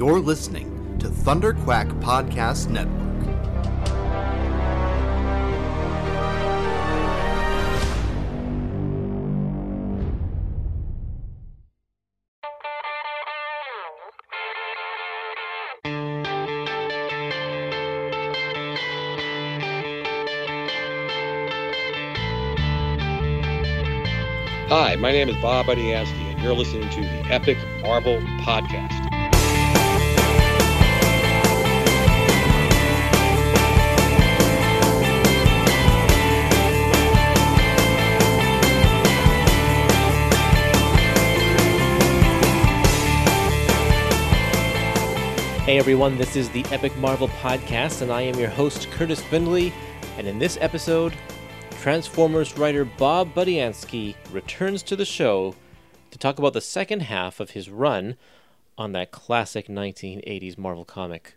You're listening to Thunder Quack Podcast Network. Hi, my name is Bob Budiansky, and you're listening to the Epic Marvel Podcast. Hey everyone, this is the Epic Marvel Podcast, and I am your host, Curtis Bindley. And in this episode, Transformers writer Bob Budiansky returns to the show to talk about the second half of his run on that classic 1980s Marvel comic.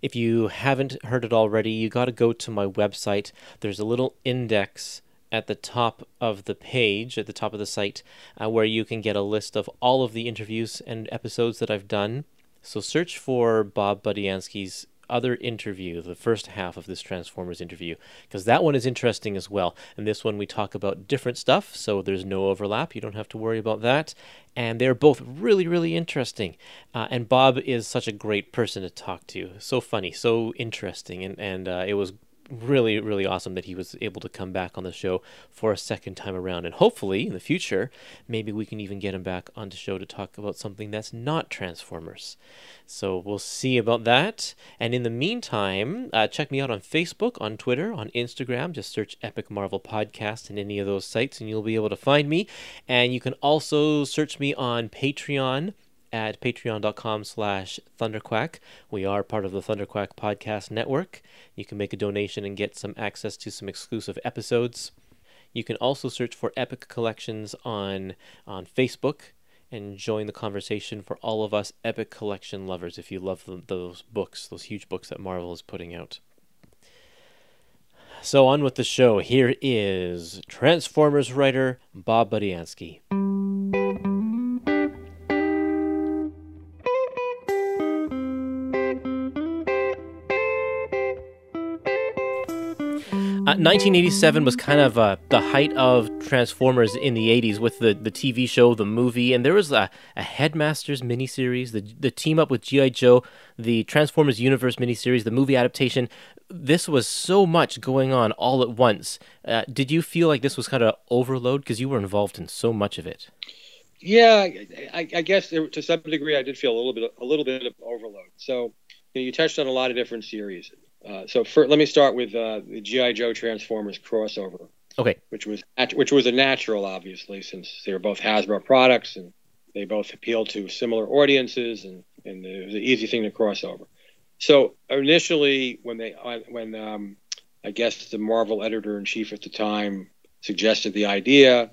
If you haven't heard it already, you got to go to my website. There's a little index at the top of the page, at the top of the site, uh, where you can get a list of all of the interviews and episodes that I've done. So search for Bob Budiansky's other interview, the first half of this Transformers interview, because that one is interesting as well. And this one we talk about different stuff, so there's no overlap. You don't have to worry about that. And they're both really, really interesting. Uh, and Bob is such a great person to talk to. So funny, so interesting. And, and uh, it was really, really awesome that he was able to come back on the show for a second time around. And hopefully, in the future, maybe we can even get him back on the show to talk about something that's not Transformers. So we'll see about that. And in the meantime, uh, check me out on Facebook, on Twitter, on Instagram. Just search Epic Marvel Podcast in any of those sites, and you'll be able to find me. And you can also search me on Patreon at patreon.com slash thunderquack. We are part of the thunderquack podcast network. You can make a donation and get some access to some exclusive episodes. You can also search for epic collections on on facebook and join the conversation for all of us epic collection lovers if you love the, those books those huge books that marvel is putting out. So on with the show. Here is transformers writer bob budiansky 1987 was kind of uh, the height of Transformers in the 80s with the, the TV show, the movie, and there was a, a Headmasters miniseries, the, the team up with G.I. Joe, the Transformers Universe miniseries, the movie adaptation. This was so much going on all at once. Uh, did you feel like this was kind of overload? Because you were involved in so much of it. Yeah, I, I guess there, to some degree I did feel a little bit a little bit of overload. So you, know, you touched on a lot of different series. Uh, so for, let me start with uh, the GI Joe Transformers crossover. Okay. Which was which was a natural, obviously, since they were both Hasbro products and they both appealed to similar audiences, and, and it was an easy thing to cross over. So initially, when they when um, I guess the Marvel editor in chief at the time suggested the idea,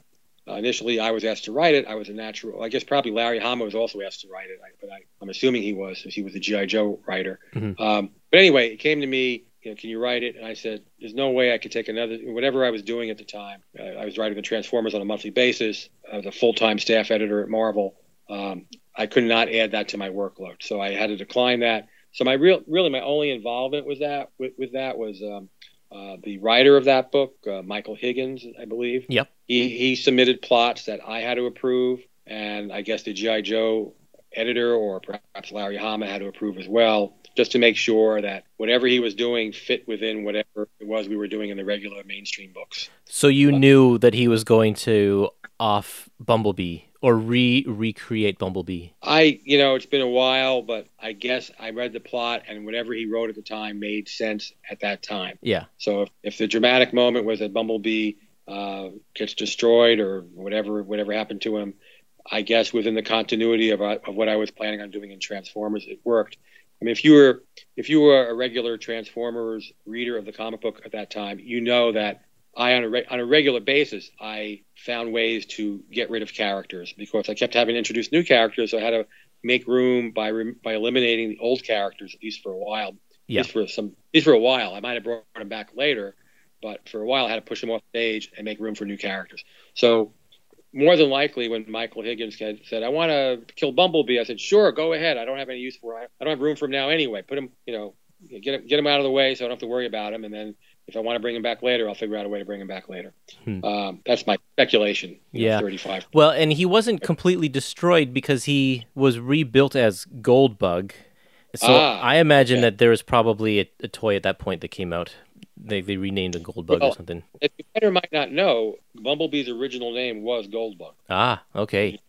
uh, initially I was asked to write it. I was a natural. I guess probably Larry Hama was also asked to write it, but I, am assuming he was, since he was a GI Joe writer. Mm-hmm. Um, but anyway, it came to me. You know, can you write it? And I said, there's no way I could take another. Whatever I was doing at the time, uh, I was writing the Transformers on a monthly basis. I was a full-time staff editor at Marvel. Um, I could not add that to my workload, so I had to decline that. So my real, really, my only involvement with that, with, with that was um, uh, the writer of that book, uh, Michael Higgins, I believe. Yep. He he submitted plots that I had to approve, and I guess the GI Joe editor or perhaps Larry Hama had to approve as well, just to make sure that whatever he was doing fit within whatever it was we were doing in the regular mainstream books. So you but, knew that he was going to off Bumblebee or re recreate Bumblebee? I, you know, it's been a while, but I guess I read the plot and whatever he wrote at the time made sense at that time. Yeah. So if, if the dramatic moment was that Bumblebee uh, gets destroyed or whatever whatever happened to him, I guess within the continuity of, uh, of what I was planning on doing in Transformers, it worked. I mean, if you were if you were a regular Transformers reader of the comic book at that time, you know that I on a re- on a regular basis I found ways to get rid of characters because I kept having to introduce new characters. So I had to make room by re- by eliminating the old characters at least for a while. Yeah. At least for some, at least for a while. I might have brought them back later, but for a while I had to push them off stage and make room for new characters. So more than likely, when Michael Higgins said, said "I want to kill Bumblebee," I said, "Sure, go ahead. I don't have any use for him. I don't have room for him now anyway. Put him, you know, get him, get him out of the way, so I don't have to worry about him. And then if I want to bring him back later, I'll figure out a way to bring him back later. Hmm. Um, that's my speculation. you know, Yeah. 35. Well, and he wasn't completely destroyed because he was rebuilt as Goldbug. So Ah, I imagine okay. that there was probably a, a toy at that point that came out. They they renamed him Goldbug or something. If you might or might not know, Bumblebee's original name was Goldbug. Ah, okay.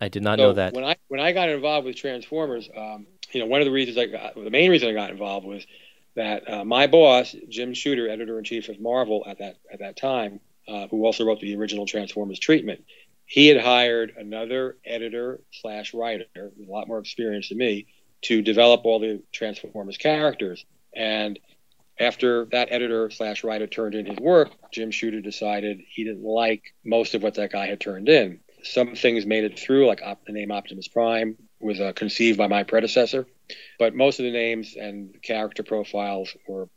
I did not So know that. when I when I got involved with Transformers, um, you know, one of the reasons I got the main reason I got involved was that uh, my boss, Jim Shooter, editor in chief of Marvel at that at that time, uh, who also wrote the original Transformers treatment, he had hired another editor slash writer with a lot more experience than me to develop all the Transformers characters. And after that editor slash writer turned in his work, Jim Shooter decided he didn't like most of what that guy had turned in. Some things made it through, like op- the name Optimus Prime was uh, conceived by my predecessor, but most of the names and character profiles were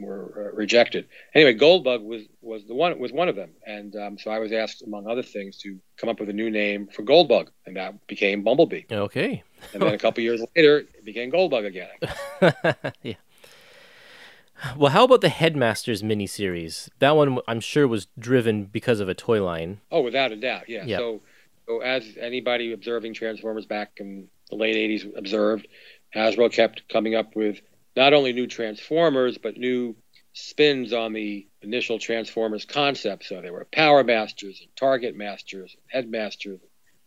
were uh, rejected. Anyway, Goldbug was was the one was one of them, and um, so I was asked, among other things, to come up with a new name for Goldbug, and that became Bumblebee. Okay. And then a couple years later, it became Goldbug again. yeah. Well, how about the Headmasters miniseries? That one I'm sure was driven because of a toy line. Oh, without a doubt, yeah. Yeah. So, so as anybody observing Transformers back in the late '80s observed, Hasbro kept coming up with not only new Transformers but new spins on the initial Transformers concept. So there were Power Masters, and Target Masters, and Headmasters.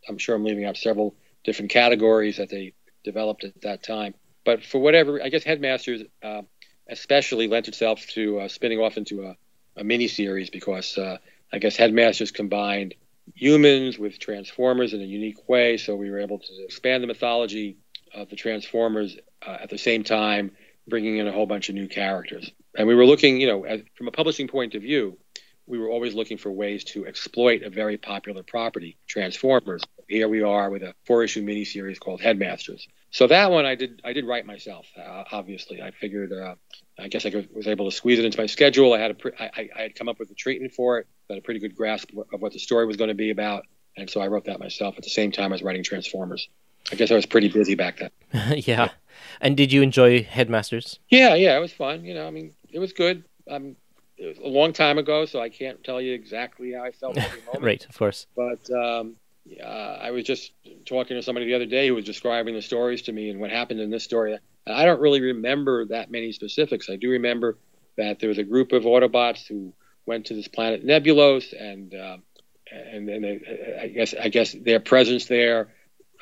I'm sure I'm leaving out several different categories that they developed at that time. But for whatever, I guess Headmasters uh, especially lent itself to uh, spinning off into a, a mini series because uh, I guess Headmasters combined humans with Transformers in a unique way. So we were able to expand the mythology of the Transformers uh, at the same time, bringing in a whole bunch of new characters. And we were looking, you know, from a publishing point of view, we were always looking for ways to exploit a very popular property, Transformers. Here we are with a four-issue miniseries called Headmasters. So that one I did I did write myself. Uh, obviously, I figured uh, I guess I could, was able to squeeze it into my schedule. I had a pre- I, I- had come up with a treatment for it, had a pretty good grasp of what the story was going to be about, and so I wrote that myself at the same time as writing Transformers. I guess I was pretty busy back then. yeah. And did you enjoy Headmasters? Yeah, yeah, it was fun. You know, I mean, it was good. Um, it was a long time ago, so I can't tell you exactly how I felt at moment. Right, of course. But um, yeah, I was just talking to somebody the other day who was describing the stories to me and what happened in this story. And I don't really remember that many specifics. I do remember that there was a group of Autobots who went to this planet Nebulos, and um, and then they, I guess I guess their presence there,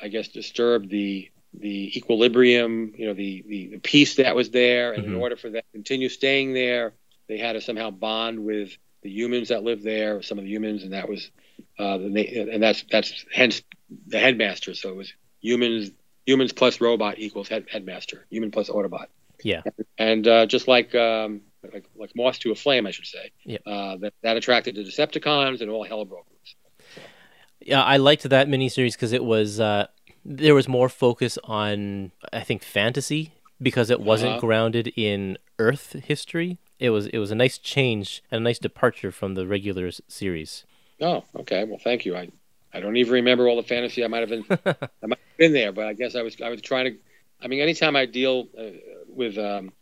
I guess disturbed the the equilibrium, you know, the the, the peace that was there. And in Mhm. order for that to continue staying there, they had to somehow bond with the humans that lived there, some of the humans, and that was uh, the na- and that's that's hence the headmaster. So it was humans humans plus robot equals head, headmaster. Human plus Autobot. Yeah. And uh, just like um, like like moth to a flame, I should say. Yeah. Uh, that that attracted the Decepticons, and all hell broke loose. Yeah, I liked that miniseries because it was uh, there was more focus on I think fantasy because it wasn't Uh-huh. grounded in Earth history. It was it was a nice change and a nice departure from the regular series. Oh, okay. Well, thank you. I I don't even remember all the fantasy. I might have been I might have been there, but I guess I was I was trying to. I mean, anytime I deal uh, with um,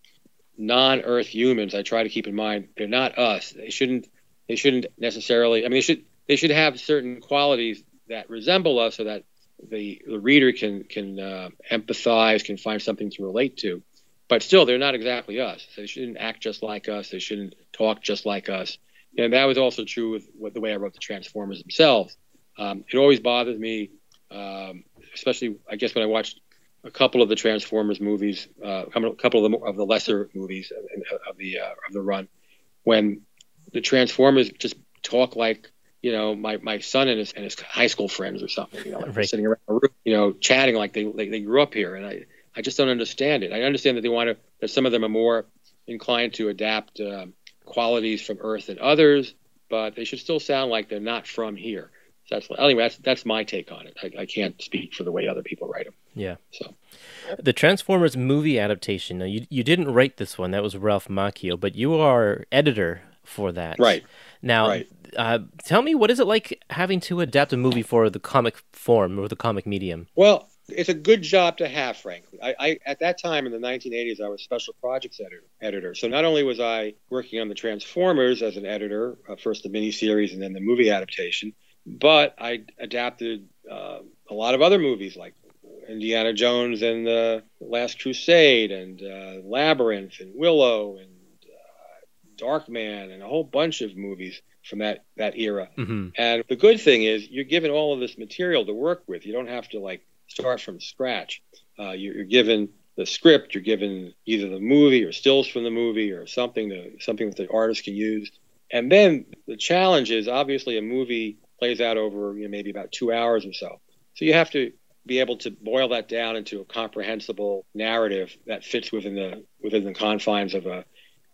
non-Earth humans, I try to keep in mind they're not us. They shouldn't they shouldn't necessarily. I mean, they should they should have certain qualities that resemble us, so that the the reader can can uh, empathize, can find something to relate to. But still, they're not exactly us. They shouldn't act just like us. They shouldn't talk just like us. And that was also true with, with the way I wrote the Transformers themselves. Um, it always bothers me, um, especially I guess when I watched a couple of the Transformers movies, uh, a couple of the of the lesser movies of, of the uh, of the run, when the Transformers just talk like you know my, my son and his and his high school friends or something, you know, like Right. sitting around a room, you know, chatting like they like they grew up here, and I I just don't understand it. I understand that they want to that some of them are more inclined to adapt uh, qualities from Earth and others, but they should still sound like they're not from here. So that's anyway. That's that's my take on it. I, I can't speak for the way other people write them. Yeah. So The Transformers movie adaptation. Now, you you didn't write this one. That was Ralph Macchio, but you are editor for that. Right. Now, Right. uh, tell me what is it like having to adapt a movie for the comic form or the comic medium? Well, it's a good job to have, frankly. I, I, at that time in the 1980s, I was special projects editor. Editor. So not only was I working on the Transformers as an editor, uh, first the miniseries and then the movie adaptation, but I adapted uh, a lot of other movies like Indiana Jones and the Last Crusade and uh, Labyrinth and Willow and uh, Darkman and a whole bunch of movies from that that era. Mm-hmm. And the good thing is you're given all of this material to work with. You don't have to like start from scratch. Uh, you're, you're, given the script. You're given either the movie or stills from the movie or something something that the artist can use. And then the challenge is obviously a movie plays out over you know, maybe about two hours or so. So you have to be able to boil that down into a comprehensible narrative that fits within the within the confines of a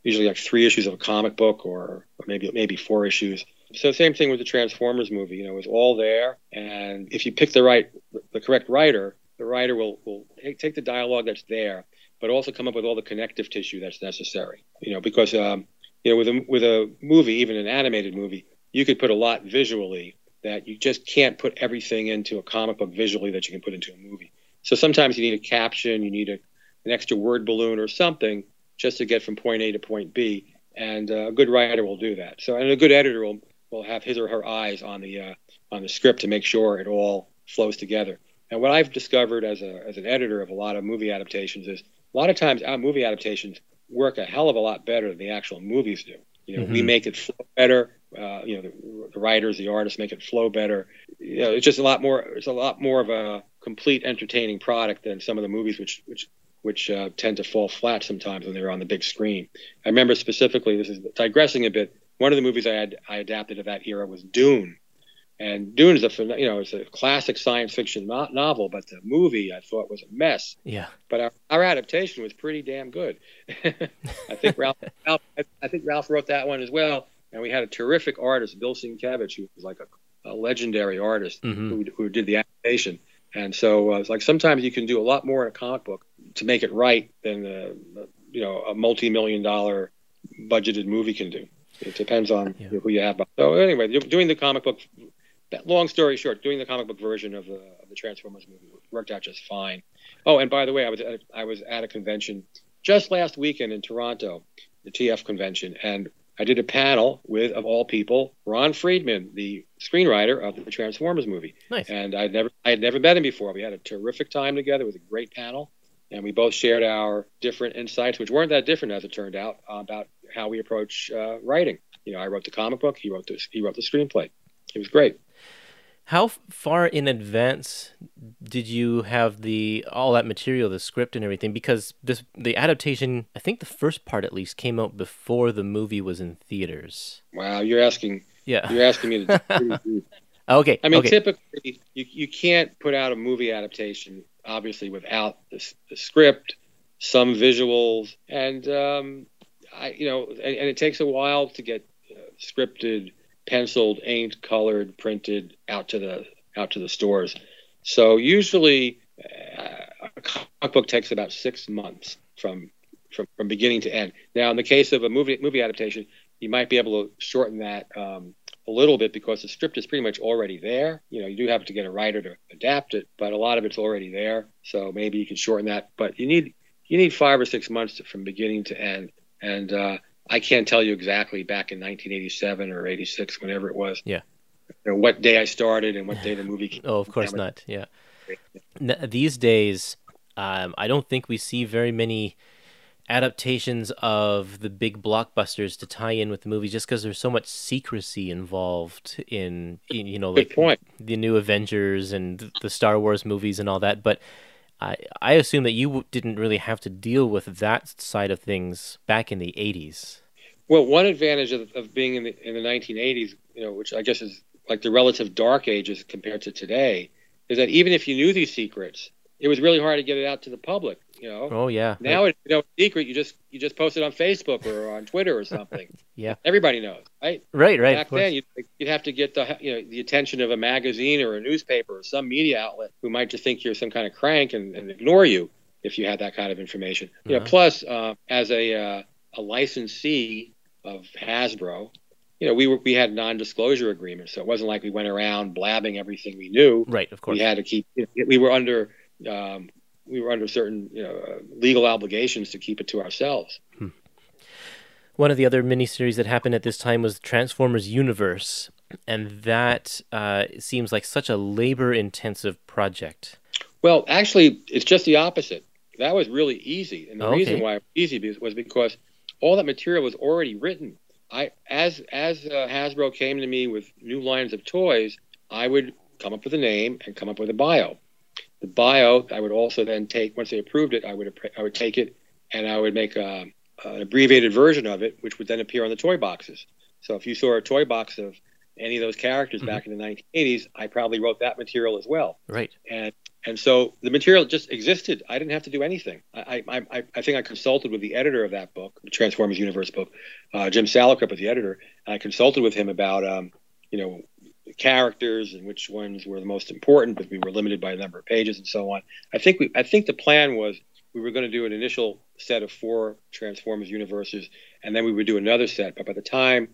usually like three issues of a comic book or, or maybe maybe four issues. So same thing with the Transformers movie. You know, it's all there, and if you pick the right the correct writer, the writer will will take, take the dialogue that's there, but also come up with all the connective tissue that's necessary. You know, because um, you know with a with a movie, even an animated movie, you could put a lot visually that you just can't put everything into a comic book visually that you can put into a movie. So sometimes you need a caption, you need a, an extra word balloon or something just to get from point A to point B. And uh, a good writer will do that. So and a good editor will, will have his or her eyes on the uh, on the script to make sure it all flows together. And what I've discovered as a as an editor of a lot of movie adaptations is a lot of times our movie adaptations work a hell of a lot better than the actual movies do. You know, mm-hmm. we make it flow better. Uh, you know, the, the, writers, the artists make it flow better. You know, it's just a lot more. It's a lot more of a complete, entertaining product than some of the movies, which which which uh, tend to fall flat sometimes when they're on the big screen. I remember specifically. This is digressing a bit. One of the movies I had I adapted of that era was Dune, and Dune is a you know it's a classic science fiction no- novel, but the movie I thought was a mess. Yeah. But our, our adaptation was pretty damn good. I think Ralph, Ralph, I think Ralph wrote that one as well, and we had a terrific artist, Bill Sienkiewicz, who was like a, a legendary artist mm-hmm. who, who did the adaptation. And so uh, it's like sometimes you can do a lot more in a comic book to make it right than uh, you know a multi-million dollar budgeted movie can do. It depends on yeah. who you have. So anyway, doing the comic book long story short, doing the comic book version of the of the Transformers movie worked out just fine. Oh, and by the way, I was at, I was at a convention just last weekend in Toronto, the TF convention, and I did a panel with, of all people, Ron Friedman, the screenwriter of the Transformers movie. Nice. And I'd never I had never met him before. We had a terrific time together. It was a great panel, and we both shared our different insights, which weren't that different as it turned out, about how we approach uh, writing. You know, I wrote the comic book. He wrote the he wrote the screenplay. It was great. How far in advance did you have the all that material, the script and everything? Because this the adaptation, I think the first part at least came out before the movie was in theaters. Wow, you're asking. Yeah, you're asking me to. okay. I mean, okay. typically you you can't put out a movie adaptation obviously without the, the script, some visuals, and um, I you know, and, and, it takes a while to get uh, scripted penciled, inked, colored, printed out to the out to the stores. So usually uh, a comic book takes about six months from, from from beginning to end. Now, in the case of a movie movie adaptation, you might be able to shorten that um, a little bit because the script is pretty much already there. You know, you do have to get a writer to adapt it, but a lot of it's already there. So maybe you can shorten that. But you need you need five or six months to, from beginning to end. And uh, I can't tell you exactly back in 1987 or 86, whenever it was. Yeah. You know, what day I started and what day the movie came. oh, of course not. Yeah. These days, um, I don't think we see very many adaptations of the big blockbusters to tie in with the movie just because there's so much secrecy involved in, in you know like the new Avengers and the Star Wars movies and all that but I I assume that you didn't really have to deal with that side of things back in the 80s. Well, one advantage of, of being in the in the 1980s, you know, which I guess is like the relative dark ages compared to today, is that even if you knew these secrets, it was really hard to get it out to the public. You know. Oh yeah. Now it's you know secret. You just you just post it on Facebook or on Twitter or something. yeah. Everybody knows, right? Right, right. Back then, you'd, you'd have to get the you know the attention of a magazine or a newspaper or some media outlet who might just think you're some kind of crank and, and ignore you if you had that kind of information. Uh-huh. You know, uh-huh. plus uh, as a uh, a licensee of Hasbro, you know, we were we had non-disclosure agreements, so it wasn't like we went around blabbing everything we knew. Right, of course. We had to keep. We were under. Um, we were under certain you know, uh, legal obligations to keep it to ourselves. Hmm. One of the other miniseries that happened at this time was Transformers Universe, and that uh, seems like such a labor-intensive project. Well, actually, it's just the opposite. That was really easy, and the Okay. reason why it was easy was because all that material was already written. I, as as uh, Hasbro came to me with new lines of toys, I would come up with a name and come up with a bio. The bio, I would also then take once they approved it, I would I would take it and I would make a, an abbreviated version of it, which would then appear on the toy boxes. So if you saw a toy box of any of those characters back in the 1980s, I probably wrote that material as well Right. and and so the material just existed. I didn't have to do anything. I I, I, I think I consulted with the editor of that book, the Transformers Universe book, uh, Jim Salicrup was the editor. And I consulted with him about um, you know characters and which ones were the most important, but we were limited by the number of pages and so on. I think we I think the plan was we were going to do an initial set of four Transformers universes, and then we would do another set. But by the time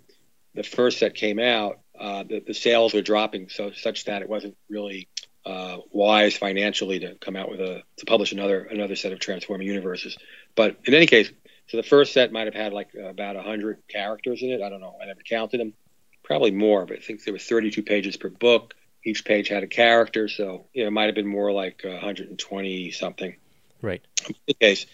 the first set came out, uh, the, the sales were dropping so such that it wasn't really uh, wise financially to come out with a to publish another another set of Transformer universes. But in any case, so the first set might have had like about hundred characters in it. I don't know. I never counted them. Probably more, but I think there were 32 pages per book. Each page had a character, so you know it might have been more like 120 something. Right. In case,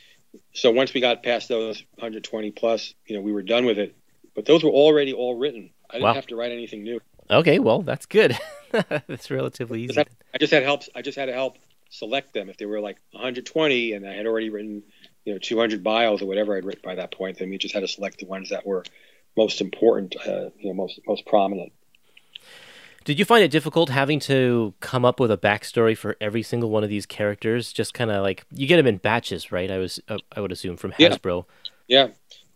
so once we got past those 120 plus, you know, we were done with it. But those were already all written. I didn't Wow. have to write anything new. Okay, well, that's good. that's relatively Just easy. had- I just had help. I just had to help select them. If they were like 120, and I had already written, you know, 200 bios or whatever I'd written by that point, then we just had to select the ones that were most important, uh, you know, most most prominent. Did you find it difficult having to come up with a backstory for every single one of these characters? Just kind of like you get them in batches, right? I was, uh, I would assume from Hasbro. Yeah,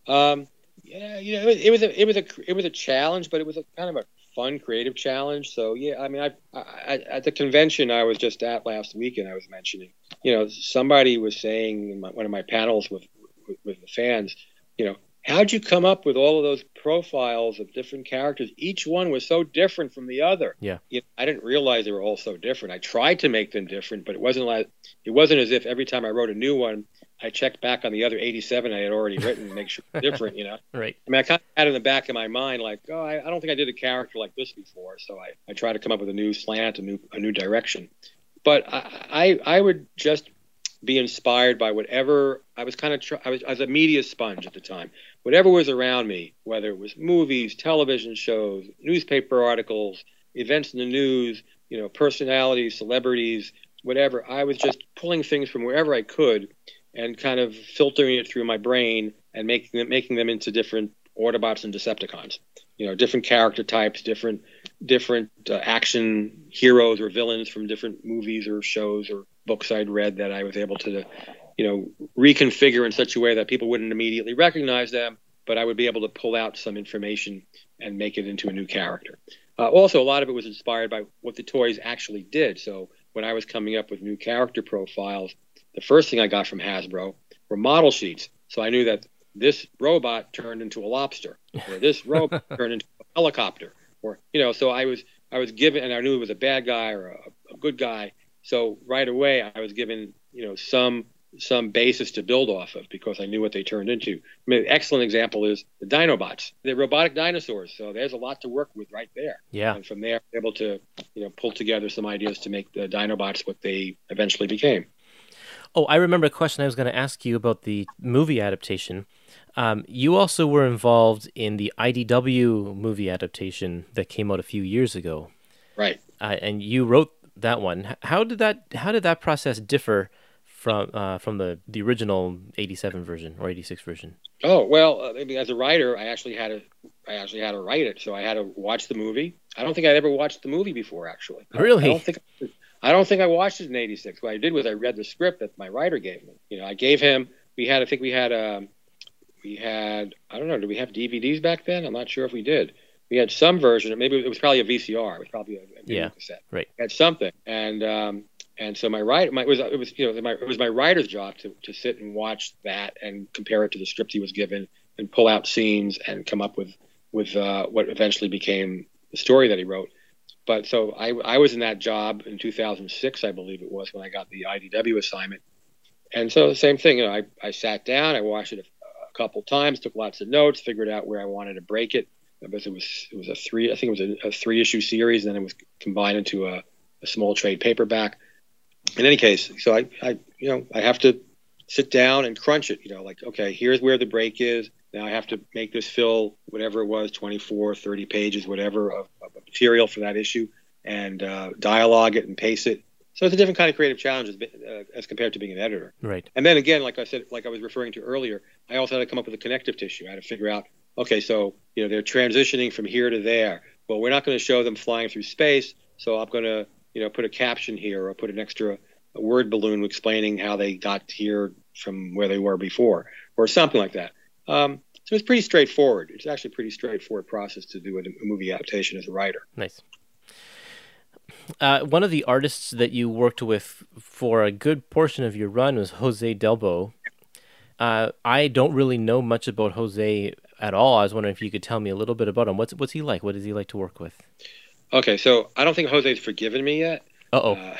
um, yeah, you know, it, it was a it was a it was a challenge, but it was a kind of a fun, creative challenge. So yeah, I mean, I, I, I at the convention I was just at last weekend, I was mentioning, you know, somebody was saying in my, one of my panels with, with with the fans, you know, how'd you come up with all of those profiles of different characters? Each one was so different from the other. Yeah. You know, I didn't realize they were all so different. I tried to make them different, but it wasn't like it wasn't as if every time I wrote a new one. I checked back on the other 87 I had already written to make sure different, you know. Right. I mean, I kind of had in the back of my mind, like, oh, I, I don't think I did a character like this before, so I, I try to come up with a new slant, a new a new direction. But I I, I would just be inspired by whatever I was kind of tr- I was I was a media sponge at the time. Whatever was around me, whether it was movies, television shows, newspaper articles, events in the news, you know, personalities, celebrities, whatever. I was just pulling things from wherever I could and kind of filtering it through my brain and making them making them into different Autobots and Decepticons. You know, different character types, different different uh, action heroes or villains from different movies or shows or books I'd read that I was able to, you know, reconfigure in such a way that people wouldn't immediately recognize them, but I would be able to pull out some information and make it into a new character. Uh, also, a lot of it was inspired by what the toys actually did. So when I was coming up with new character profiles, the first thing I got from Hasbro were model sheets. So I knew that this robot turned into a lobster, or this robot turned into a helicopter, or you know. So I was I was given, and I knew it was a bad guy or a, a good guy. So right away I was given you know some some basis to build off of because I knew what they turned into. I mean, an excellent example is the Dinobots. They're robotic dinosaurs, so there's a lot to work with right there. Yeah. And from there, able to you know pull together some ideas to make the Dinobots what they eventually became. Oh, I remember a question I was going to ask you about the movie adaptation. Um, you also were involved in the IDW movie adaptation that came out a few years ago, Right. uh, and you wrote that one. How did that How did that process differ from uh, from the the original '87 version or '86 version? Oh well, uh, I mean, as a writer, I actually had to, I actually had to write it, so I had to watch the movie. I don't think I'd ever watched the movie before, actually. I- Really? I don't think. I don't think I watched it in '86. What I did was I read the script that my writer gave me. You know, I gave him. We had, I think we had, um, we had, I don't know, did we have DVDs back then? I'm not sure if we did. We had some version, maybe it was probably a VCR. It was probably a, a video Yeah, cassette. right. We had something, and um, and so my writer, my, it was it was you know my, it was my writer's job to to sit and watch that and compare it to the script he was given and pull out scenes and come up with with uh, what eventually became the story that he wrote. But so I, I was in that job in 2006, I believe it was, when I got the IDW assignment. And so the same thing, you know, I, I sat down, I watched it a, a couple times, took lots of notes, figured out where I wanted to break it. Because it was it was a three, I think it was a, a three issue series, and then it was combined into a, a small trade paperback. In any case, so I, I you know I have to sit down and crunch it. You know, like okay, here's where the break is. Now I have to make this fill whatever it was, 24, 30 pages, whatever of, of material for that issue, and uh, dialogue it and pace it. So it's a different kind of creative challenge as, uh, as, compared to being an editor. Right. And then again, like I said, like I was referring to earlier, I also had to come up with a connective tissue. I had to figure out, okay, so you know they're transitioning from here to there. Well, we're not going to show them flying through space, so I'm going to you know put a caption here or put an extra word balloon explaining how they got here from where they were before, or something like that. Um, so it's pretty straightforward. It's actually a pretty straightforward process to do a, a movie adaptation as a writer. Nice. Uh, one of the artists that you worked with for a good portion of your run was Jose Delbo. Uh, I don't really know much about Jose at all. I was wondering if you could tell me a little bit about him. What's what's he like? What does he like to work with? Okay, so I don't think Jose's forgiven me yet. Uh-oh. Uh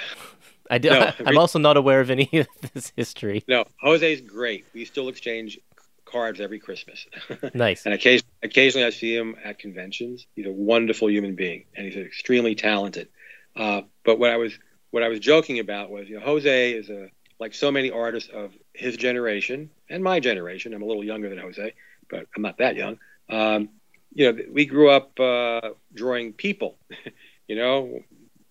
I do, no, I'm also not aware of any of this history. No, Jose's great. We still exchange cards every Christmas. nice. and occasionally, occasionally I see him at conventions. He's a wonderful human being, and he's extremely talented. Uh, but what I was what I was joking about was, you know, Jose is a like so many artists of his generation and my generation. I'm a little younger than Jose, but I'm not that young. Um, you know, we grew up uh, drawing people. you know,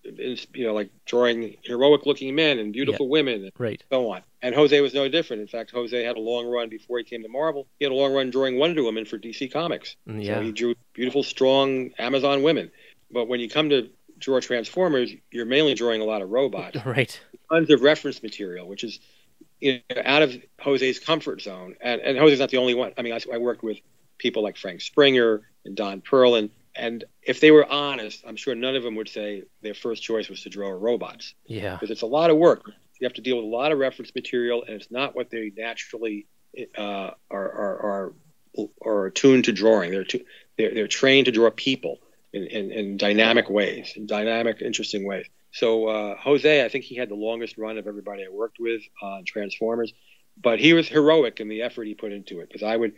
you know, like drawing heroic-looking men and beautiful yeah. women, and right. so on. And Jose was no different. In fact, Jose had a long run before he came to Marvel. He had a long run drawing Wonder Woman for DC Comics. Mm, yeah. So he drew beautiful, strong Amazon women. But when you come to draw Transformers, you're mainly drawing a lot of robots. Right. Tons of reference material, which is you know, out of Jose's comfort zone. And, and Jose's not the only one. I mean, I, I worked with people like Frank Springer and Don Perlin and if they were honest, I'm sure none of them would say their first choice was to draw robots. Yeah. Because it's a lot of work. You have to deal with a lot of reference material, and it's not what they naturally uh, are, are, are, are attuned to drawing. They're, too, they're, they're trained to draw people in, in, in dynamic ways, in dynamic, interesting ways. So uh, Jose, I think he had the longest run of everybody I worked with on Transformers, but he was heroic in the effort he put into it. Because I would,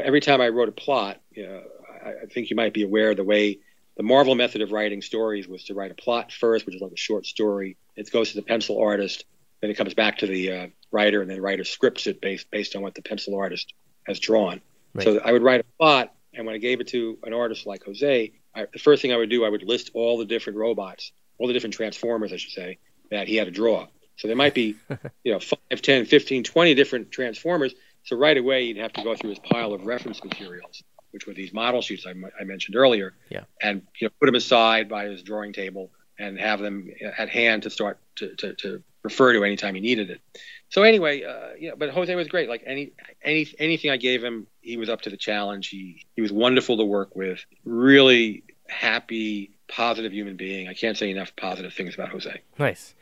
every time I wrote a plot, you know, I, I think you might be aware of the way the Marvel method of writing stories was to write a plot first, which is like a short story. It goes to the pencil artist, then it comes back to the uh, writer, and then the writer scripts it based based on what the pencil artist has drawn. Right. So I would write a plot, and when I gave it to an artist like Jose, I, the first thing I would do, I would list all the different robots, all the different transformers, I should say, that he had to draw. So there might be, you know, 5, 10, 15, 20 different transformers. So right away, you'd have to go through his pile of reference materials which were these model sheets I, I mentioned earlier, yeah. and you know, put them aside by his drawing table and have them at hand to start to, to, to refer to anytime he needed it. So anyway, uh, yeah, but Jose was great. Like any any anything I gave him, he was up to the challenge. He he was wonderful to work with. Really happy, positive human being. I can't say enough positive things about Jose. Nice.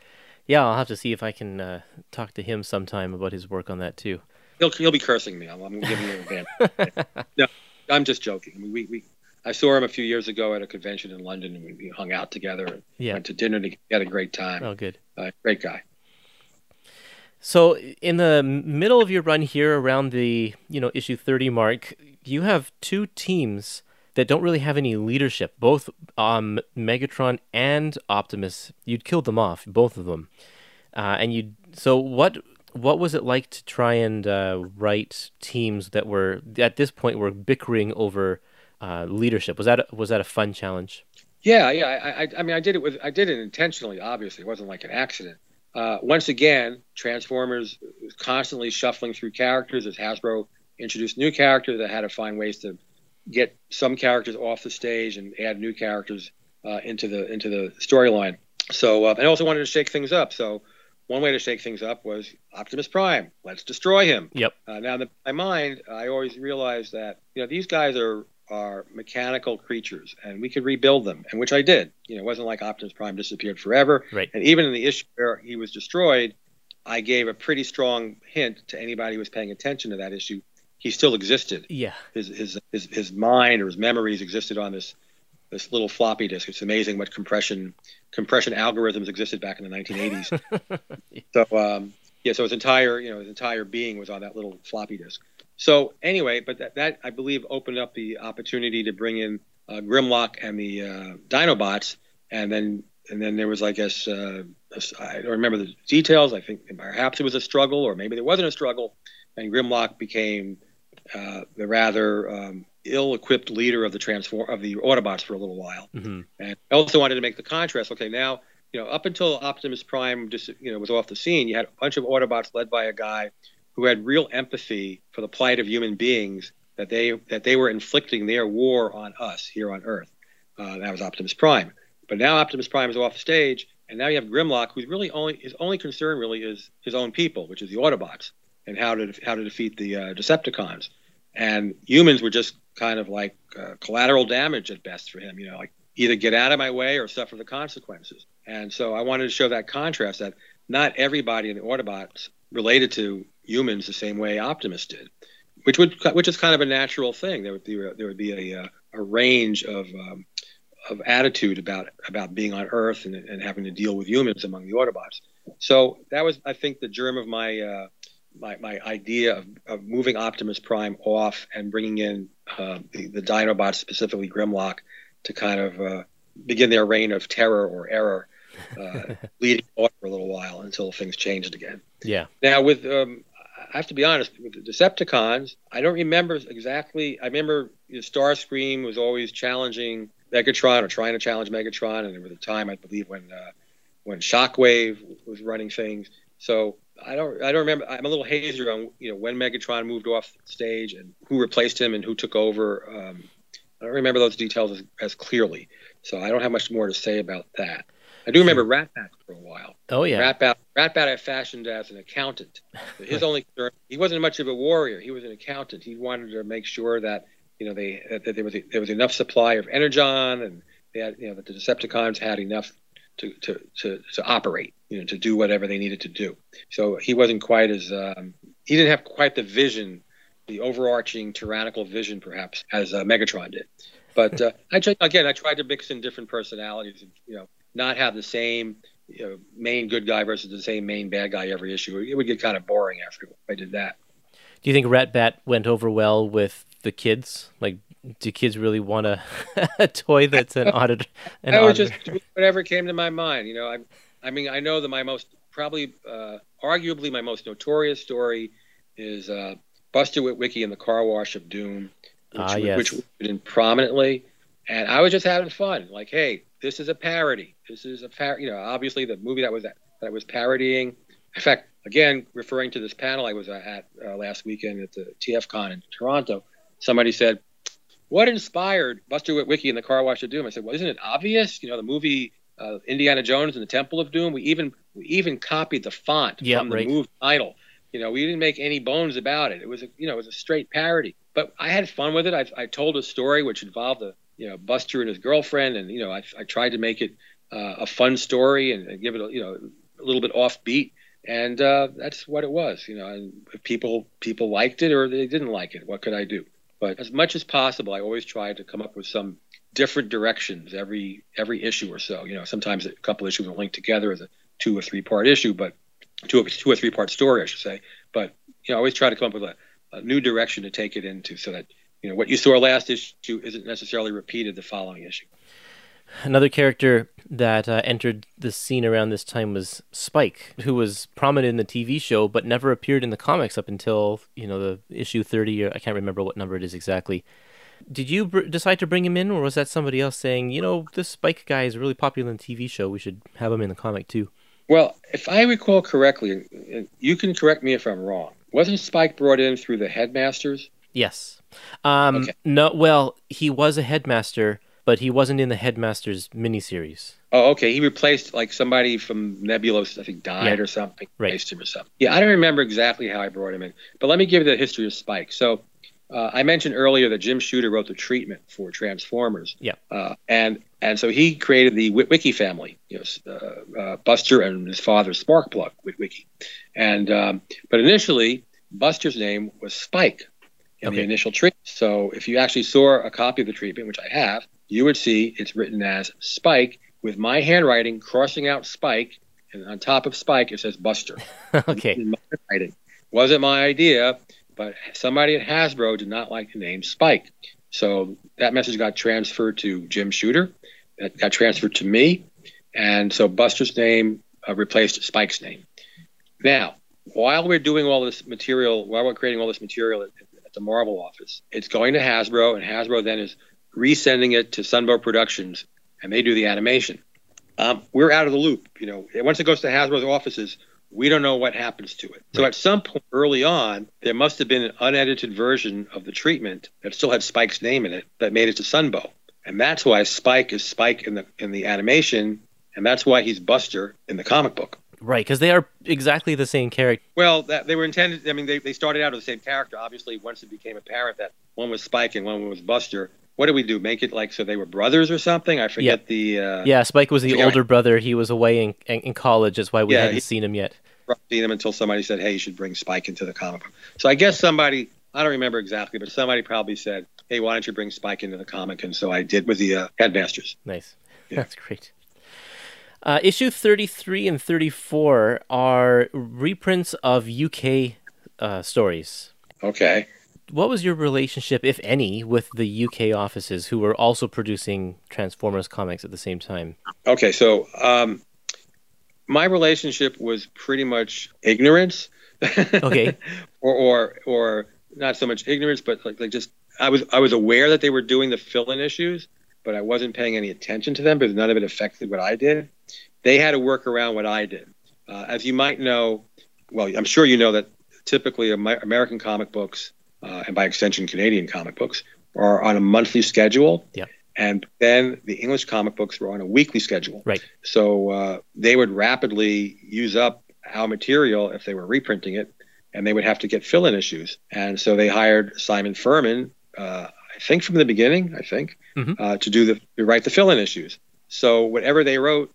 Yeah, I'll have to see if I can uh, talk to him sometime about his work on that too. He'll he'll be cursing me. I'm, I'm giving you a ban. no, I'm just joking. I mean, we, we I saw him a few years ago at a convention in London, and we hung out together and yeah. went to dinner. To had a great time. Oh, good. Uh, great guy. So, in the middle of your run here, around the you know issue 30 mark, you have two teams that don't really have any leadership. Both um, Megatron and Optimus, you'd killed them off, both of them. Uh, and you so what what was it like to try and uh, write teams that were at this point were bickering over uh, leadership? Was that a, was that a fun challenge? Yeah, yeah. I, I, I, mean, I did it with I did it intentionally. Obviously, it wasn't like an accident. Uh, once again, Transformers constantly shuffling through characters as Hasbro introduced new characters that had to find ways to get some characters off the stage and add new characters uh, into the into the storyline. So, uh, I also wanted to shake things up. So one way to shake things up was Optimus Prime. Let's destroy him. Yep. Uh, now, in my mind, I always realized that you know these guys are are mechanical creatures, and we could rebuild them, and which I did. You know, it wasn't like Optimus Prime disappeared forever. Right. And even in the issue where he was destroyed, I gave a pretty strong hint to anybody who was paying attention to that issue he still existed. Yeah. His his his his mind or his memories existed on this this little floppy disk. It's amazing what compression compression algorithms existed back in the 1980s. so um, yeah, so his entire you know his entire being was on that little floppy disk. So anyway, but that, that I believe opened up the opportunity to bring in uh, Grimlock and the uh, Dinobots, and then and then there was I guess uh, I don't remember the details. I think perhaps it was a struggle, or maybe there wasn't a struggle, and Grimlock became uh, the rather um, ill-equipped leader of the transform of the Autobots for a little while. Mm-hmm. And I also wanted to make the contrast. Okay, now you know up until Optimus Prime just you know was off the scene, you had a bunch of Autobots led by a guy who had real empathy for the plight of human beings that they that they were inflicting their war on us here on Earth. Uh, that was Optimus Prime. But now Optimus Prime is off the stage, and now you have Grimlock, who's really only his only concern really is his own people, which is the Autobots, and how to how to defeat the uh, Decepticons. And humans were just kind of like uh, collateral damage at best for him. You know, like either get out of my way or suffer the consequences. And so I wanted to show that contrast that not everybody in the Autobots related to humans the same way Optimus did, which would which is kind of a natural thing. There would be there would be a a range of um, of attitude about about being on Earth and, and having to deal with humans among the Autobots. So that was, I think, the germ of my uh, my, my idea of, of moving Optimus Prime off and bringing in uh, the, the Dinobots, specifically Grimlock, to kind of uh, begin their reign of terror or error, uh, leading for a little while until things changed again. Yeah. Now, with um, I have to be honest, with the Decepticons, I don't remember exactly. I remember you know, Starscream was always challenging Megatron or trying to challenge Megatron, and there was a time I believe when uh, when Shockwave was running things. So I don't I don't remember. I'm a little hazier on you know when Megatron moved off stage and who replaced him and who took over. Um, I don't remember those details as, as, clearly, so I don't have much more to say about that. I do remember Ratbat for a while. Oh yeah, Ratbat. Ratbat I fashioned as an accountant. His only concern, he wasn't much of a warrior. He was an accountant. He wanted to make sure that you know they that there was a, there was enough supply of energon and they had you know that the Decepticons had enough to, to, to, to operate, you know, to do whatever they needed to do. So he wasn't quite as um, he didn't have quite the vision, the overarching tyrannical vision, perhaps, as uh, Megatron did. But uh, I tried, again, I tried to mix in different personalities, and, you know, not have the same you know, main good guy versus the same main bad guy every issue. It would get kind of boring after I did that. Do you think Ratbat went over well with the kids? Like, do kids really want a, a toy that's an audit? An I would just whatever came to my mind. You know, I, I mean, I know that my most probably, uh, arguably, my most notorious story is uh, Buster Witwicky and the Car Wash of Doom, which, ah, yes. which in prominently, and I was just having fun. Like, hey, this is a parody. This is a par. You know, obviously the movie that was that was parodying. In fact, again, referring to this panel I was at uh, last weekend at the TFCon in Toronto, somebody said, what inspired Buster Witwicky and the Car Wash of Doom? I said, well, isn't it obvious? You know, the movie uh, Indiana Jones and the Temple of Doom. We even we even copied the font yep, from the right. movie title. You know, we didn't make any bones about it. It was a you know it was a straight parody. But I had fun with it. I, I told a story which involved a you know Buster and his girlfriend, and you know I, I tried to make it uh, a fun story and, and give it a, you know a little bit offbeat. And uh, that's what it was, you know. And if people people liked it or they didn't like it, what could I do? But as much as possible, I always try to come up with some different directions every every issue or so. You know, sometimes a couple issues are linked together as a two or three part issue, but two, or two or three part story, I should say. But you know, I always try to come up with a, a new direction to take it into, so that you know what you saw last issue isn't necessarily repeated the following issue. Another character that uh, entered the scene around this time was Spike, who was prominent in the TV show but never appeared in the comics up until you know the issue thirty. Or I can't remember what number it is exactly. Did you br- decide to bring him in, or was that somebody else saying, you know, this Spike guy is really popular in the TV show. We should have him in the comic too. Well, if I recall correctly, you can correct me if I'm wrong. Wasn't Spike brought in through the headmasters? Yes. Um, Okay. No. Well, he was a headmaster, but he wasn't in the headmasters miniseries. Oh, okay. He replaced like somebody from Nebulos, I think, died Yeah. or something. Right. Replaced him or something. Yeah, I don't remember exactly how I brought him in, but let me give you the history of Spike. So, uh, I mentioned earlier that Jim Shooter wrote the treatment for Transformers. Yeah. Uh, and and so he created the Witwicky family, you know, uh, uh, Buster and his father Sparkplug Witwicky, and um, but initially Buster's name was Spike, in Okay. the initial treatment. So if you actually saw a copy of the treatment, which I have, you would see it's written as Spike with my handwriting crossing out Spike, and on top of Spike it says Buster. okay. Wasn't my idea, but somebody at Hasbro did not like the name Spike. So that message got transferred to Jim Shooter. That got transferred to me. And so Buster's name uh, replaced Spike's name. Now, while we're doing all this material, while we're creating all this material at, at the Marvel office, it's going to Hasbro, and Hasbro then is resending it to Sunbow Productions, and they do the animation. Um, we're out of the loop. You know, once it goes to Hasbro's offices, we don't know what happens to it. So at some point early on, there must have been an unedited version of the treatment that still had Spike's name in it that made it to Sunbow, and that's why Spike is Spike in the in the animation, and that's why he's Buster in the comic book. Right, because they are exactly the same character. Well, that they were intended. I mean, they, they started out as the same character. Obviously, once it became apparent that one was Spike and one was Buster, what did we do? Make it like so they were brothers or something? I forget the. Uh, Yeah, Spike was the Yeah. older brother. He was away in, in in college. That's why we Yeah, hadn't he- seen him yet. seen him until somebody said, "Hey, you should bring Spike into the comic book." So I guess somebody. I don't remember exactly, but somebody probably said, "Hey, why don't you bring Spike into the comic?" And so I did with the uh, Headmasters. Nice. Yeah. That's great. Uh, issue 33 and 34 are reprints of UK uh, stories. Okay. What was your relationship, if any, with the UK offices who were also producing Transformers comics at the same time? Okay, so um, my relationship was pretty much ignorance. Okay. or, or or not so much ignorance, but like, like just I was I was aware that they were doing the fill-in issues, but I wasn't paying any attention to them because none of it affected what I did. They had to work around what I did. Uh, as you might know, well, I'm sure you know that typically Amer- American comic books, uh, and by extension Canadian comic books, are on a monthly schedule. And then the English comic books were on a weekly schedule. Right. So uh, they would rapidly use up our material if they were reprinting it, and they would have to get fill-in issues. And so they hired Simon Furman, uh, I think from the beginning, I think, Mhm. uh, to do the to write the fill-in issues. So whatever they wrote,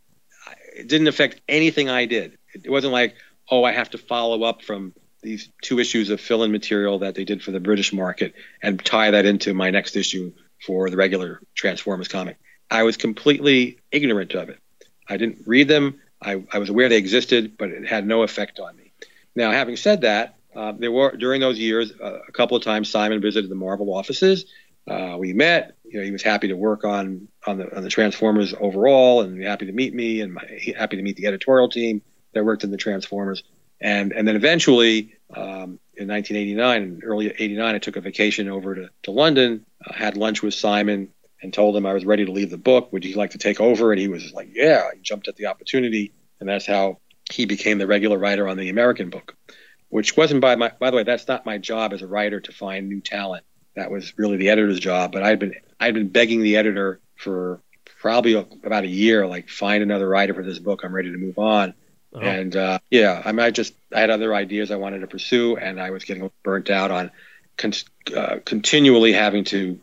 it didn't affect anything I did. It wasn't like, oh, I have to follow up from these two issues of fill-in material that they did for the British market and tie that into my next issue for the regular Transformers comic. I was completely ignorant of it. I didn't read them. I, I was aware they existed, but it had no effect on me. Now, having said that, uh, there were during those years uh, a couple of times Simon visited the Marvel offices. Uh, we met. You know, he was happy to work on on the on the Transformers overall, and happy to meet me, and my, happy to meet the editorial team that worked in the Transformers. And and then eventually, um, in 1989, in early '89, I took a vacation over to to London, had lunch with Simon, and told him I was ready to leave the book. Would you like to take over? And he was like, Yeah. He jumped at the opportunity, and that's how he became the regular writer on the American book, which wasn't by my. By the way, that's not my job as a writer to find new talent. That was really the editor's job. But I'd been I'd been begging the editor for probably about a year, like find another writer for this book. I'm ready to move on. Oh, And uh, yeah, I mean, I just I had other ideas I wanted to pursue, and I was getting burnt out on con- uh, continually having to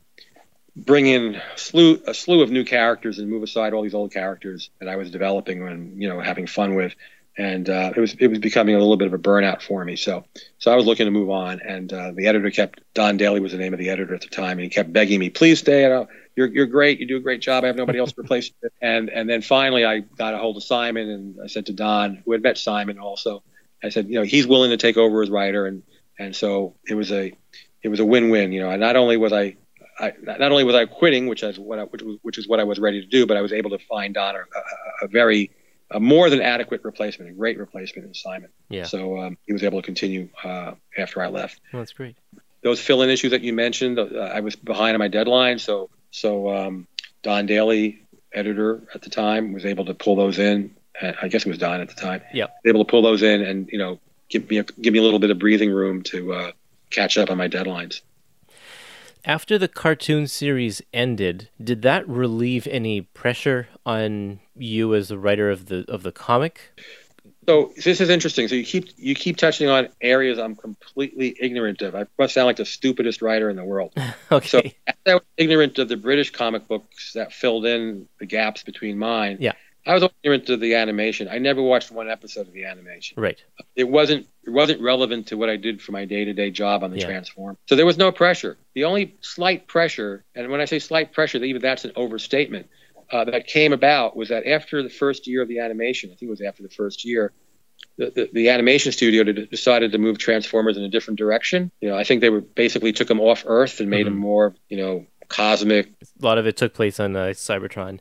bring in slew, a slew of new characters and move aside all these old characters that I was developing and you know having fun with, and uh, it was it was becoming a little bit of a burnout for me. So so I was looking to move on, and uh, the editor kept Don Daley was the name of the editor at the time, and he kept begging me, please stay. You're you're great. You do a great job. I have nobody else to replace you. And and then finally I got a hold of Simon, and I said to Don, who had met Simon also, I said, you know, he's willing to take over as writer, and and so it was a it was a win-win. You know, not only was I I, not only was I quitting, which is what I, which, was, which is what I was ready to do, but I was able to find Don a, a, a very a more than adequate replacement, a great replacement in Simon. yeah. So um, he was able to continue uh, after I left. Well, that's great. Those fill-in issues that you mentioned, uh, I was behind on my deadline, so so um, Don Daley, editor at the time, was able to pull those in. Uh, I guess it was Don at the time. Yep. Able to pull those in and you know give me a, give me a little bit of breathing room to uh, catch up on my deadlines. After the cartoon series ended, did that relieve any pressure on you as the writer of the of the comic? So this is interesting. So you keep you keep touching on areas I'm completely ignorant of. I must sound like the stupidest writer in the world. Okay. So as I was ignorant of the British comic books that filled in the gaps between mine. Yeah. I was ignorant of the animation. I never watched one episode of the animation. Right. It wasn't it wasn't relevant to what I did for my day to day job on the Yeah. transform. So there was no pressure. The only slight pressure, and when I say slight pressure, even that's an overstatement. Uh, that came about was that after the first year of the animation, I think it was after the first year, the, the, the animation studio decided to move Transformers in a different direction. You know, I think they were basically took them off Earth and made them more, you know, cosmic, A lot of it took place on uh, Cybertron.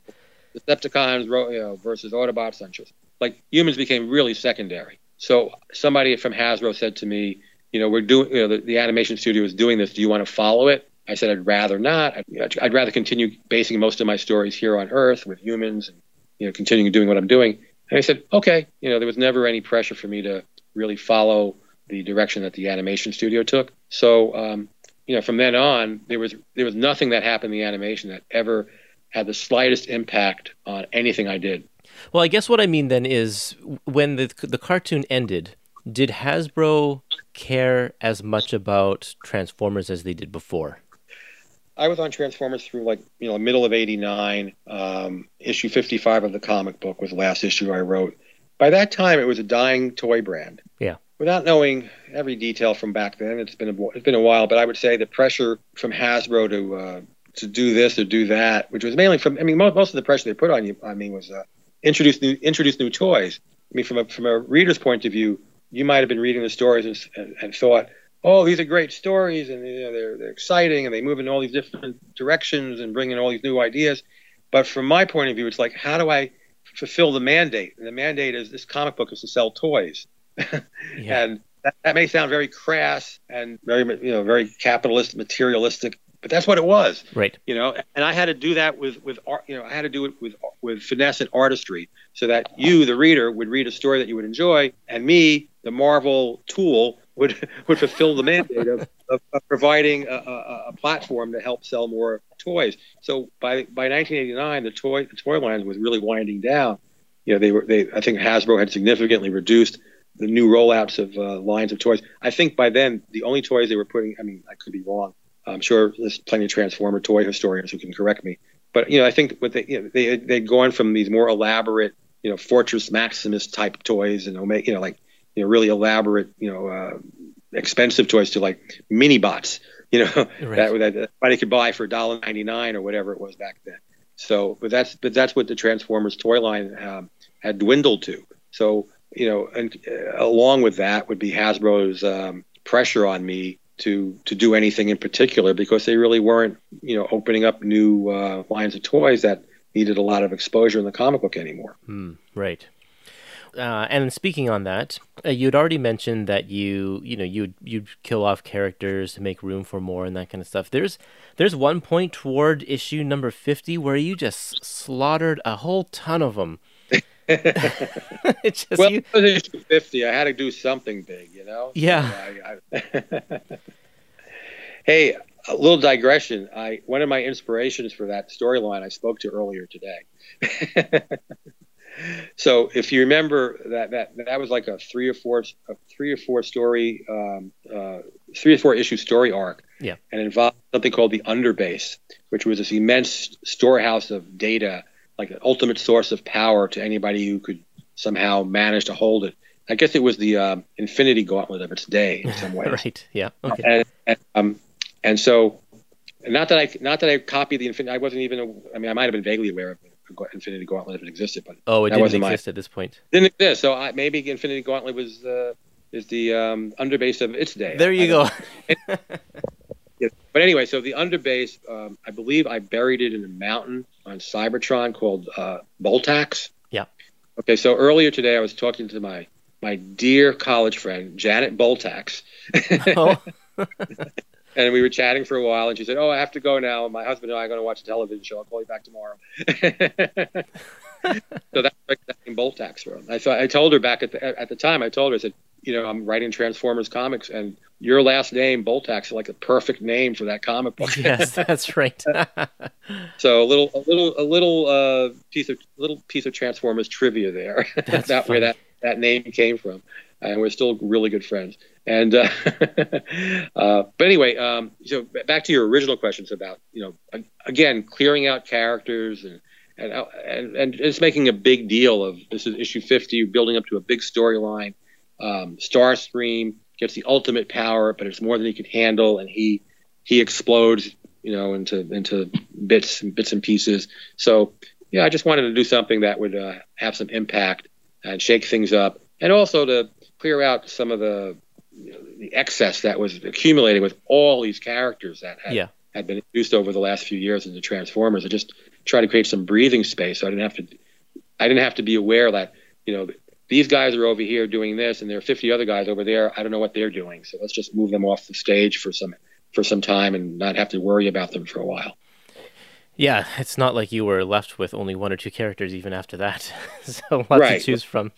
Decepticons you know, versus Autobots, and like humans became really secondary. So somebody from Hasbro said to me, you know, we're doing, you know, the, the animation studio is doing this. Do you want to follow it? I said, I'd rather not. I'd, I'd rather continue basing most of my stories here on Earth with humans and, you know, continuing doing what I'm doing. And I said, okay. You know, there was never any pressure for me to really follow the direction that the animation studio took. So, um, you know, from then on, there was there was nothing that happened in the animation that ever had the slightest impact on anything I did. Well, I guess what I mean then is when the the cartoon ended, did Hasbro care as much about Transformers as they did before? I was on Transformers through like you know middle of '89. Um, issue 55 of the comic book was the last issue I wrote. By that time, it was a dying toy brand. Yeah. Without knowing every detail from back then, it's been a, it's been a while. But I would say the pressure from Hasbro to uh, to do this or do that, which was mainly from I mean most, most of the pressure they put on you on me was uh, introduce new introduce new toys. I mean from a from a reader's point of view, you might have been reading the stories and, and, and thought, oh, these are great stories and you know, they're, they're exciting and they move in all these different directions and bring in all these new ideas. But from my point of view, it's like, how do I fulfill the mandate? And the mandate is this comic book is to sell toys. Yeah. And that, that may sound very crass and very, you know, very capitalist, materialistic, but that's what it was Right. you know and i had to do that with with art you know i had to do it with with finesse and artistry so that you the reader would read a story that you would enjoy and me the marvel tool would would fulfill the mandate of, of, of providing a, a, a platform to help sell more toys. So by by 1989 the toy the toy line was really winding down. You know they were they i think hasbro had significantly reduced the new rollouts of uh, lines of toys. I think by then the only toys they were putting i mean i could be wrong. I'm sure there's plenty of Transformer toy historians who can correct me. But you know, I think what they you know, they they'd gone from these more elaborate, you know, Fortress Maximus type toys and Omega, you know, like you know, really elaborate, you know, uh, expensive toys to like mini bots, you know, Right. that that anybody could buy for $1.99 or whatever it was back then. So, but that's but that's what the Transformers toy line um, had dwindled to. So, you know, and uh, along with that would be Hasbro's um, pressure on me to to do anything in particular because they really weren't, you know, opening up new uh, lines of toys that needed a lot of exposure in the comic book anymore. Hmm. Right. Uh, and speaking on that, uh, you'd already mentioned that you, you know, you'd you'd kill off characters to make room for more and that kind of stuff. There's there's one point toward issue number fifty where you just slaughtered a whole ton of them. it's just Well, you, it was issue 50. I had to do something big, you know. Yeah. I, I, hey, a little digression. I one of my inspirations for that storyline I spoke to earlier today. So if you remember that that that was like a three or four a three or four story um, uh, three or four issue story arc. Yeah. And involved something called the underbase, which was this immense storehouse of data, like an ultimate source of power to anybody who could somehow manage to hold it. I guess it was the um, Infinity Gauntlet of its day in some ways. right? Yeah. Okay. And, and, um, and so, not that I not that I copied the Infinity. I wasn't even. i mean, I might have been vaguely aware of the Infinity Gauntlet if it existed, but Oh, it didn't wasn't my- exist at this point. didn't exist. So I, maybe Infinity Gauntlet was uh, is the um, underbase of its day. There you go. Yeah. But anyway, so the underbase, um, I believe I buried it in a mountain on Cybertron called uh, Boltax. Yeah. Okay, so earlier today I was talking to my my dear college friend Janet Boltax, oh, and we were chatting for a while, and she said, "Oh, I have to go now. My husband and I are going to watch a television show. I'll call you back tomorrow." so that's where that Boltax from. I thought I told her back at the at the time. I told her I said, "You know, I'm writing Transformers comics, and your last name Boltax is like a perfect name for that comic book." yes, that's right. So a little, a little, a little uh, piece of little piece of Transformers trivia there. That's That's where that that name came from, and we're still really good friends. And uh, uh, but anyway, um, so back to your original questions about you know again clearing out characters and and uh, and and it's making a big deal of this is issue 50, building up to a big storyline. Um, Starscream gets the ultimate power, but it's more than he can handle, and he he explodes, you know, into into bits and bits and pieces. So yeah, I just wanted to do something that would uh, have some impact and shake things up, and also to clear out some of the you know, the excess that was accumulating with all these characters that had, Yeah. had been introduced over the last few years into Transformers. I just try to create some breathing space, so I didn't have to I didn't have to be aware that you know these guys are over here doing this, and there are 50 other guys over there. I don't know what they're doing, so let's just move them off the stage for some for some time and not have to worry about them for a while. Yeah, it's not like you were left with only one or two characters even after that. so lots Right. to choose from.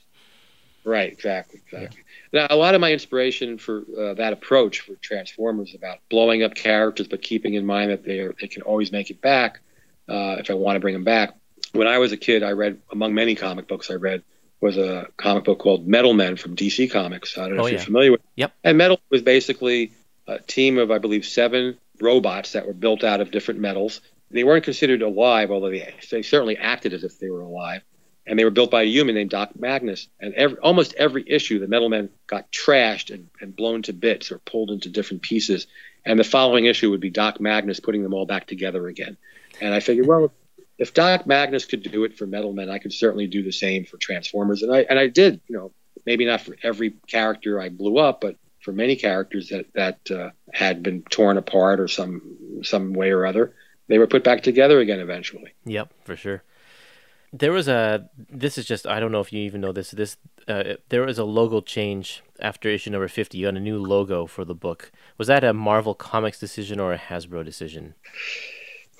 Right, exactly, exactly. Now, a lot of my inspiration for uh, that approach for Transformers about blowing up characters, but keeping in mind that they are, they can always make it back uh, if I want to bring them back. When I was a kid, I read among many comic books I read was a comic book called Metal Men from DC Comics. I don't know Oh, if you're familiar with. Yep. And Metal was basically a team of I believe seven robots that were built out of different metals. They weren't considered alive, although they, they certainly acted as if they were alive and they were built by a human named Doc Magnus. And every, almost every issue, the Metal Men got trashed and, and blown to bits or pulled into different pieces. And the following issue would be Doc Magnus putting them all back together again. And I figured, well, if Doc Magnus could do it for Metal Men, I could certainly do the same for Transformers. And I and I did, you know, maybe not for every character I blew up, but for many characters that that uh, had been torn apart or some some way or other, they were put back together again eventually. Yep, for sure. There was a. This is just. I don't know if you even know this. This. Uh, there was a logo change after issue number fifty. You got a new logo for the book. Was that a Marvel Comics decision or a Hasbro decision?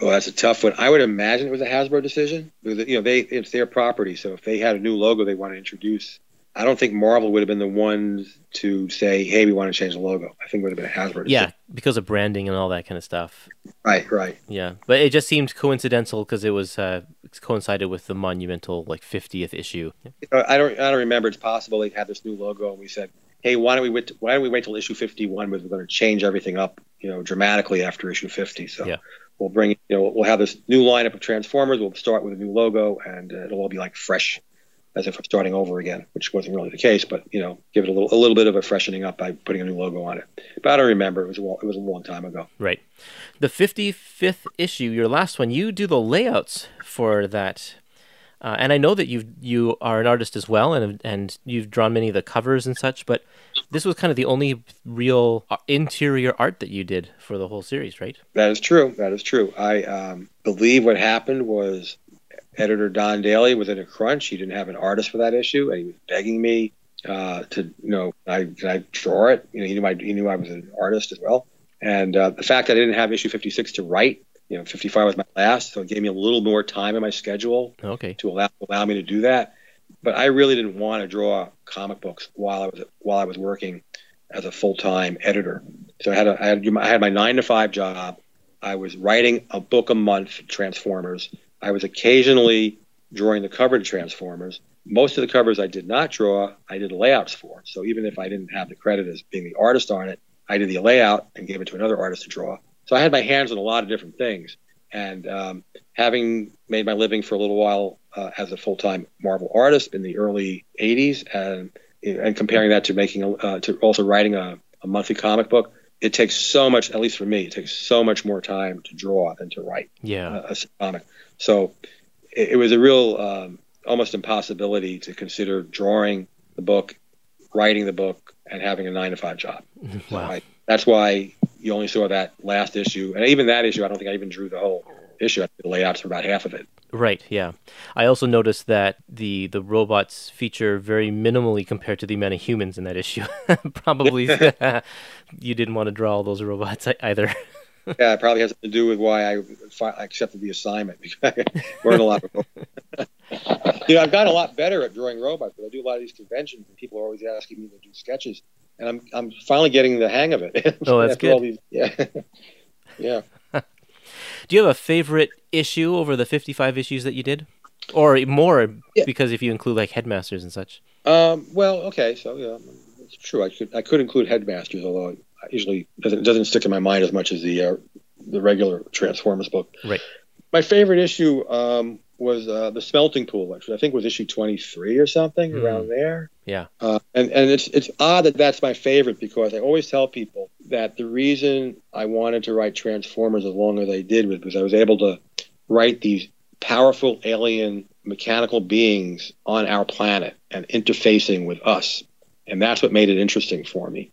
Oh, that's a tough one. I would imagine it was a Hasbro decision because you know they it's their property. So if they had a new logo they want to introduce, I don't think Marvel would have been the ones to say, "Hey, we want to change the logo." I think it would have been a Hasbro. Yeah, because of branding and all that kind of stuff. right, right. Yeah, but it just seemed coincidental because it was uh, coincided with the monumental like fiftieth issue. I don't I don't remember. It's possible they had this new logo and we said, "Hey, why don't we wait? Why don't we wait till issue 51? Because we're going to change everything up, you know, dramatically after issue 50." So Yeah. we'll bring, you know, we'll have this new lineup of Transformers. We'll start with a new logo, and uh, it'll all be like fresh, as if we're starting over again, which wasn't really the case. But you know, give it a little a little bit of a freshening up by putting a new logo on it. But I don't remember. It was a, it was a long time ago. Right. The 55th issue, your last one, you do the layouts for that. Uh, and I know that you you are an artist as well, and and you've drawn many of the covers and such. But this was kind of the only real uh, interior art that you did for the whole series, right? That is true. That is true. I um, believe what happened was editor Don Daley was in a crunch. He didn't have an artist for that issue, and he was begging me uh, to, you know, I, can I draw it? You know, he knew I, he knew I was an artist as well. And uh, the fact that I didn't have issue 56 to write, you know, 55 was my last, so it gave me a little more time in my schedule Okay. to allow allow me to do that. But I really didn't want to draw comic books while I was while I was working as a full time editor. So I had a, I had I had my nine to five job. I was writing a book a month Transformers. I was occasionally drawing the cover to Transformers. Most of the covers I did not draw, I did layouts for. So even if I didn't have the credit as being the artist on it, I did the layout and gave it to another artist to draw. So I had my hands on a lot of different things. And um, having made my living for a little while uh, as a full-time Marvel artist in the early '80s, and and comparing that to making a, uh, to also writing a, a monthly comic book, it takes so much. At least for me, it takes so much more time to draw than to write Yeah. a, a comic. So it, it was a real um, almost impossibility to consider drawing the book, writing the book, and having a nine to five job. So Wow. I, that's why you only saw that last issue, and even that issue, I don't think I even drew the whole issue. I did the layouts for about half of it. Right. Yeah. I also noticed that the the robots feature very minimally compared to the amount of humans in that issue. Probably you didn't want to draw all those robots either. Yeah, it probably has to do with why I, fi- I accepted the assignment because I learned a lot. You know, I've gotten a lot better at drawing robots, but I do a lot of these conventions, and people are always asking me to do sketches, and I'm I'm finally getting the hang of it. Oh, that's good. these- yeah, yeah. Do you have a favorite issue over the 55 issues that you did? Or more Yeah. because if you include like headmasters and such. Um, well, okay, so yeah, it's true. I could I could include headmasters, although usually doesn't doesn't stick in my mind as much as the uh, the regular Transformers book. Right. my favorite issue um, was uh, the Smelting Pool, which I think was issue 23 or something Mm. around there. Yeah. Uh, and and it's it's odd that that's my favorite because I always tell people that the reason I wanted to write Transformers as long as I did was because I was able to write these powerful alien mechanical beings on our planet and interfacing with us, and that's what made it interesting for me.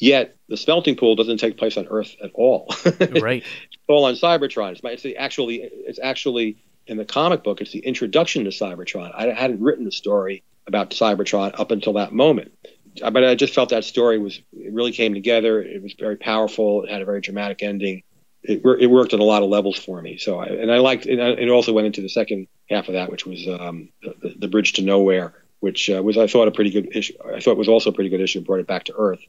Yet the smelting pool doesn't take place on Earth at all. right. it's all on Cybertron. It's, it's actually it's actually in the comic book. It's the introduction to Cybertron. I hadn't written the story about Cybertron up until that moment, but I just felt that story was it really came together. It was very powerful. It had a very dramatic ending. It, it worked on a lot of levels for me. So I, and I liked and I- it. Also went into the second half of that, which was um, the, the Bridge to Nowhere, which uh, was I thought a pretty good issue. I thought was also a pretty good issue. Brought it back to Earth.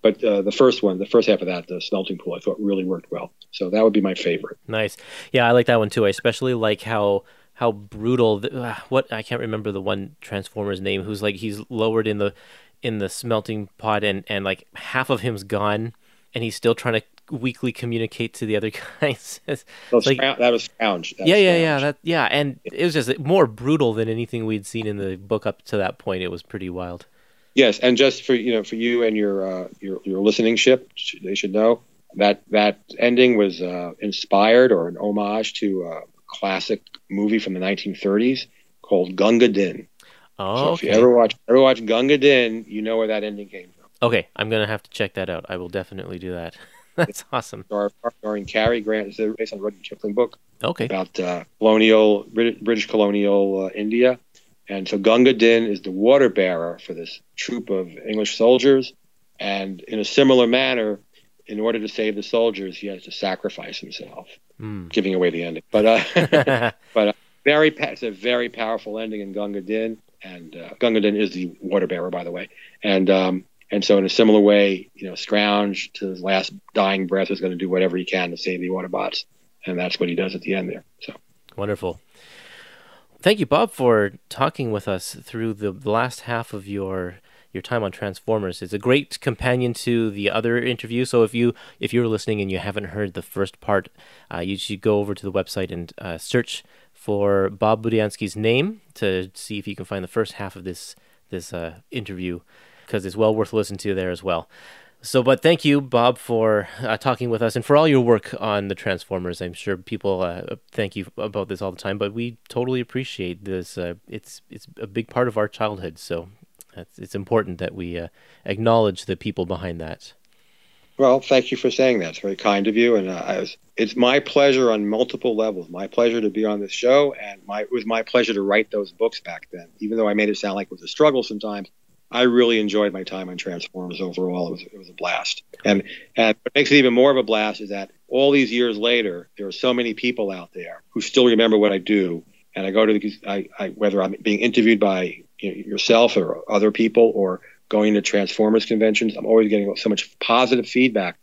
But uh, the first one, the first half of that, the smelting pool, I thought really worked well. So that would be my favorite. Nice. Yeah, I like that one too. I especially like how how brutal. The, uh, what I can't remember the one Transformer's name. Who's like he's lowered in the in the smelting pot and and like half of him's gone, and he's still trying to weakly communicate to the other guys. So like- that was Scrounge. Yeah, yeah, yeah, that yeah, and it was just more brutal than anything we'd seen in the book up to that point. It was pretty wild. Yes, and just for you know, for you and your uh, your your listening ship, they should know that that ending was uh, inspired or an homage to a classic movie from the 1930s called Gunga Din. Oh, so if you ever watch ever watch Gunga Din, you know where that ending came from. Okay, I'm gonna have to check that out. I will definitely do that. That's awesome. Star- Starring Cary Grant, it's uh, based on a Rudyard Kipling book. Okay. about uh, colonial Brit- British colonial uh, India, and so Gunga Din is the water bearer for this troop of English soldiers, and in a similar manner, in order to save the soldiers, he has to sacrifice himself, Hmm. giving away the ending. But uh, very, pa- it's a very powerful ending in Gunga Din, and uh, Gunga Din is the water bearer, by the way, and um, and so in a similar way, you know, Scrounge to his last dying breath is going to do whatever he can to save the Autobots, and that's what he does at the end there. So. Wonderful. Thank you, Bob, for talking with us through the last half of your your time on Transformers. It's a great companion to the other interview. So if you if you're listening and you haven't heard the first part, uh, you should go over to the website and uh, search for Bob Budiansky's name to see if you can find the first half of this this uh, interview because it's well worth listening to there as well. So, but thank you, Bob, for uh, talking with us and for all your work on the Transformers. I'm sure people uh, thank you about this all the time, but we totally appreciate this. Uh, it's it's a big part of our childhood, so it's, it's important that we uh, acknowledge the people behind that. Well, thank you for saying that. It's very kind of you, and uh, was, it's my pleasure on multiple levels. My pleasure to be on this show, and my, it was my pleasure to write those books back then. Even though I made it sound like it was a struggle sometimes, I really enjoyed my time on Transformers overall. It was, it was a blast. And and what makes it even more of a blast is that all these years later, there are so many people out there who still remember what I do. And I go to the, I, I, whether I'm being interviewed by yourself or other people or going to Transformers conventions, I'm always getting so much positive feedback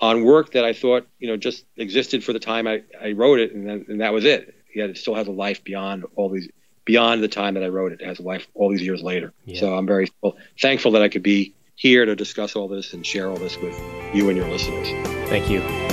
on work that I thought, you know, just existed for the time I, I wrote it, and, then, and that was it. Yet it still has a life beyond all these, beyond the time that I wrote it. as a life all these years later. Yeah. So I'm very well, thankful that I could be here to discuss all this and share all this with you and your listeners. Thank you.